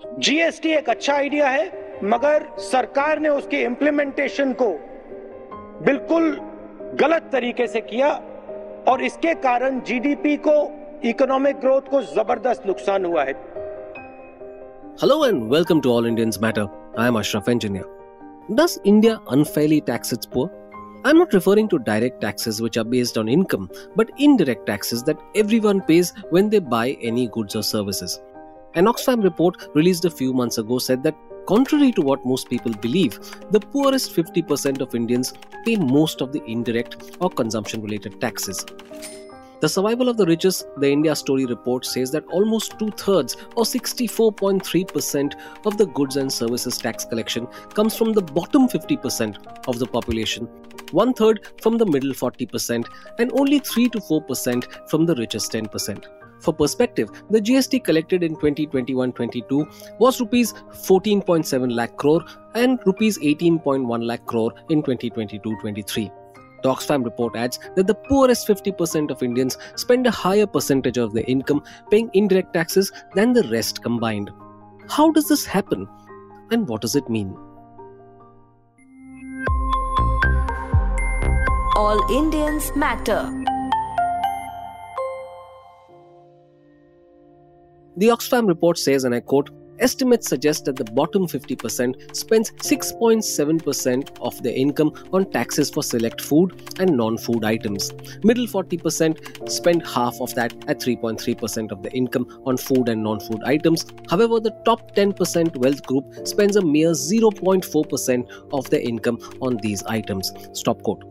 GST एक अच्छा idea है, मगर सरकार ने उसके इंप्लीमेंटेशन को बिल्कुल गलत तरीके से किया और इसके कारण जीडीपी को इकोनॉमिक ग्रोथ को ज़बरदस्त नुकसान हुआ है। Hello and welcome to all Indians matter I am Ashraf engineer this India unfairly taxes its poor I am not referring to direct taxes which are based on income but indirect taxes that everyone pays when they buy any goods or services An Oxfam report released a few months ago said that, contrary to what most people believe, the poorest 50% of Indians pay most of the indirect or consumption related taxes. The survival of the richest, the India Story report says that almost two thirds or 64.3% of the goods and services tax collection comes from the bottom 50% of the population, one third from the middle 40%, and only 3 to 4% from the richest 10%. For perspective, the GST collected in 2021-22 was rupees 14.7 lakh crore and rupees 18.1 lakh crore in 2022-23. The Oxfam report adds that the poorest 50% of Indians spend a higher percentage of their income paying indirect taxes than the rest combined. How does this happen? And what does it mean? All Indians matter. The Oxfam report says, and I quote, Estimates suggest that the bottom 50% spends 6.7% of their income on taxes for select food and non food items. Middle 40% spend half of that at 3.3% of the income on food and non food items. However, the top 10% wealth group spends a mere 0.4% of their income on these items. Stop quote.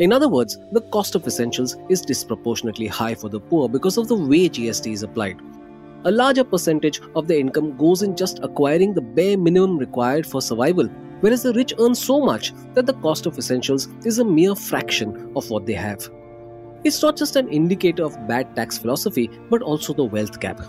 In other words, the cost of essentials is disproportionately high for the poor because of the way GST is applied a larger percentage of their income goes in just acquiring the bare minimum required for survival, whereas the rich earn so much that the cost of essentials is a mere fraction of what they have. It's not just an indicator of bad tax philosophy, but also the wealth gap.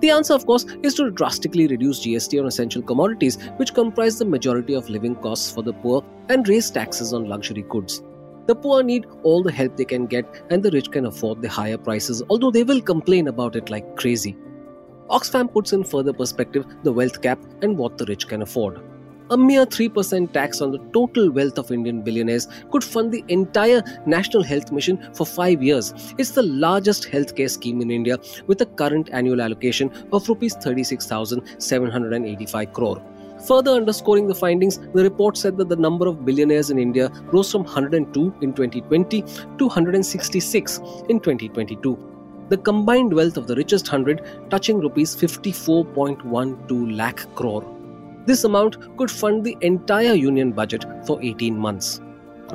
The answer, of course, is to drastically reduce GST on essential commodities, which comprise the majority of living costs for the poor, and raise taxes on luxury goods. The poor need all the help they can get, and the rich can afford the higher prices, although they will complain about it like crazy. Oxfam puts in further perspective the wealth gap and what the rich can afford. A mere 3% tax on the total wealth of Indian billionaires could fund the entire National Health Mission for five years. It's the largest healthcare scheme in India with a current annual allocation of Rs 36,785 crore. Further underscoring the findings, the report said that the number of billionaires in India rose from 102 in 2020 to 166 in 2022 the combined wealth of the richest 100 touching rupees 54.12 lakh crore. This amount could fund the entire union budget for 18 months.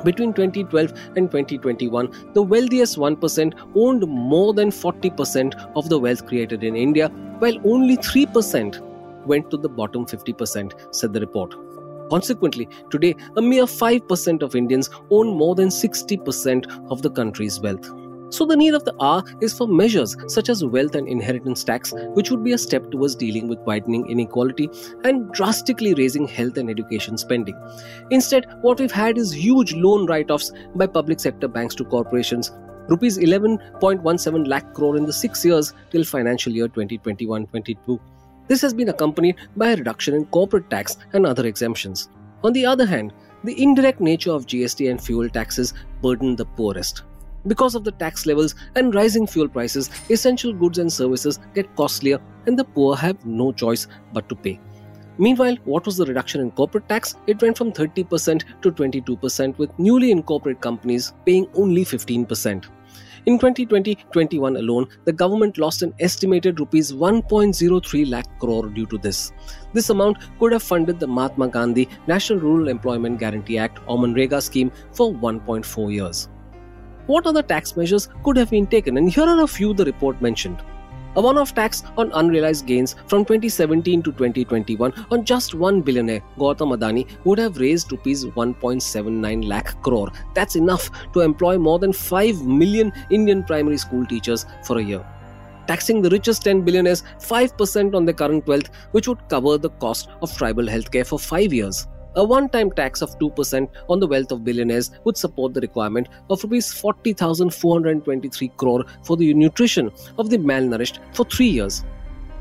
Between 2012 and 2021, the wealthiest 1% owned more than 40% of the wealth created in India, while only 3% went to the bottom 50%, said the report. Consequently, today, a mere 5% of Indians own more than 60% of the country's wealth. So, the need of the hour is for measures such as wealth and inheritance tax, which would be a step towards dealing with widening inequality and drastically raising health and education spending. Instead, what we've had is huge loan write offs by public sector banks to corporations. Rupees 11.17 lakh crore in the six years till financial year 2021 22. This has been accompanied by a reduction in corporate tax and other exemptions. On the other hand, the indirect nature of GST and fuel taxes burden the poorest. Because of the tax levels and rising fuel prices, essential goods and services get costlier and the poor have no choice but to pay. Meanwhile, what was the reduction in corporate tax? It went from 30% to 22%, with newly incorporated companies paying only 15%. In 2020-21 alone, the government lost an estimated rupees 1.03 lakh crore due to this. This amount could have funded the Mahatma Gandhi National Rural Employment Guarantee Act or Manrega scheme for 1.4 years. What other tax measures could have been taken? And here are a few the report mentioned. A one off tax on unrealized gains from 2017 to 2021 on just one billionaire, Gautam Adani, would have raised rupees 1.79 lakh crore. That's enough to employ more than 5 million Indian primary school teachers for a year. Taxing the richest 10 billionaires 5% on their current wealth, which would cover the cost of tribal healthcare for 5 years. A one time tax of 2% on the wealth of billionaires would support the requirement of Rs 40,423 crore for the nutrition of the malnourished for three years.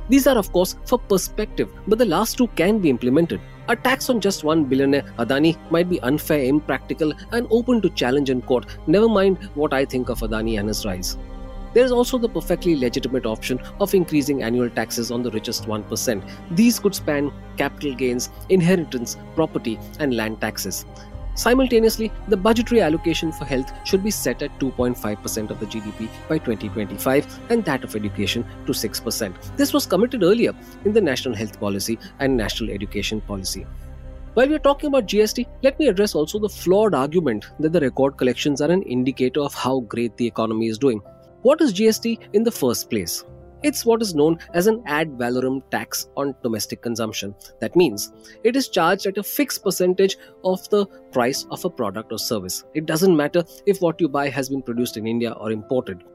These are, of course, for perspective, but the last two can be implemented. A tax on just one billionaire, Adani, might be unfair, impractical, and open to challenge in court, never mind what I think of Adani and his rise. There is also the perfectly legitimate option of increasing annual taxes on the richest 1%. These could span capital gains, inheritance, property, and land taxes. Simultaneously, the budgetary allocation for health should be set at 2.5% of the GDP by 2025 and that of education to 6%. This was committed earlier in the National Health Policy and National Education Policy. While we are talking about GST, let me address also the flawed argument that the record collections are an indicator of how great the economy is doing. What is GST in the first place? It's what is known as an ad valorem tax on domestic consumption. That means it is charged at a fixed percentage of the price of a product or service. It doesn't matter if what you buy has been produced in India or imported.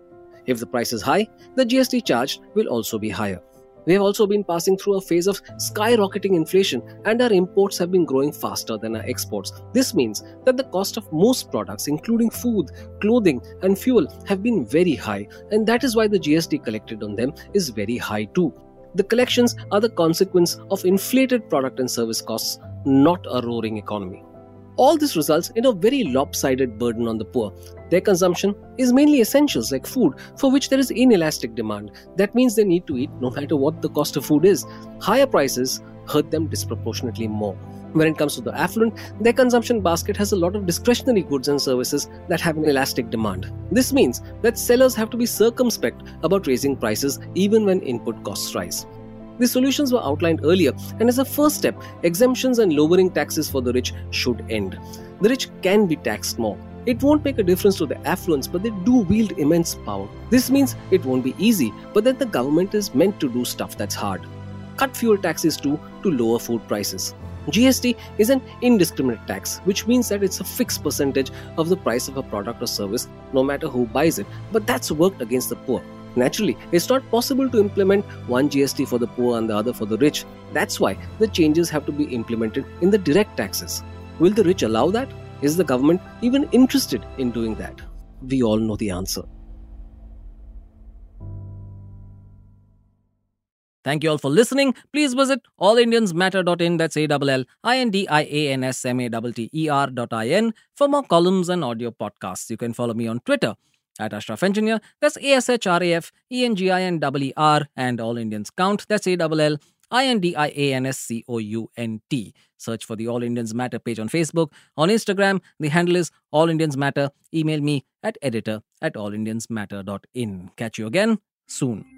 If the price is high, the GST charge will also be higher. We have also been passing through a phase of skyrocketing inflation, and our imports have been growing faster than our exports. This means that the cost of most products, including food, clothing, and fuel, have been very high, and that is why the GST collected on them is very high too. The collections are the consequence of inflated product and service costs, not a roaring economy. All this results in a very lopsided burden on the poor. Their consumption is mainly essentials like food, for which there is inelastic demand. That means they need to eat no matter what the cost of food is. Higher prices hurt them disproportionately more. When it comes to the affluent, their consumption basket has a lot of discretionary goods and services that have an elastic demand. This means that sellers have to be circumspect about raising prices even when input costs rise. The solutions were outlined earlier, and as a first step, exemptions and lowering taxes for the rich should end. The rich can be taxed more. It won't make a difference to the affluents, but they do wield immense power. This means it won't be easy, but that the government is meant to do stuff that's hard. Cut fuel taxes too to lower food prices. GST is an indiscriminate tax, which means that it's a fixed percentage of the price of a product or service, no matter who buys it, but that's worked against the poor. Naturally, it's not possible to implement one GST for the poor and the other for the rich. That's why the changes have to be implemented in the direct taxes. Will the rich allow that? Is the government even interested in doing that? We all know the answer. Thank you all for listening. Please visit allindiansmatter.in, that's A-L-L-I-N-D-I-A-N-S-M-A-T-T-E-R dot I-N for more columns and audio podcasts. You can follow me on Twitter at Ashraf Engineer, that's A-S-H-R-A-F-E-N-G-I-N-E-R, and All Indians Count, that's A-L-L-I-N-D-I-A-N-S-C-O-U-N-T. Search for the All Indians Matter page on Facebook. On Instagram, the handle is All Indians Matter. Email me at editor at allindiansmatter.in. Catch you again soon.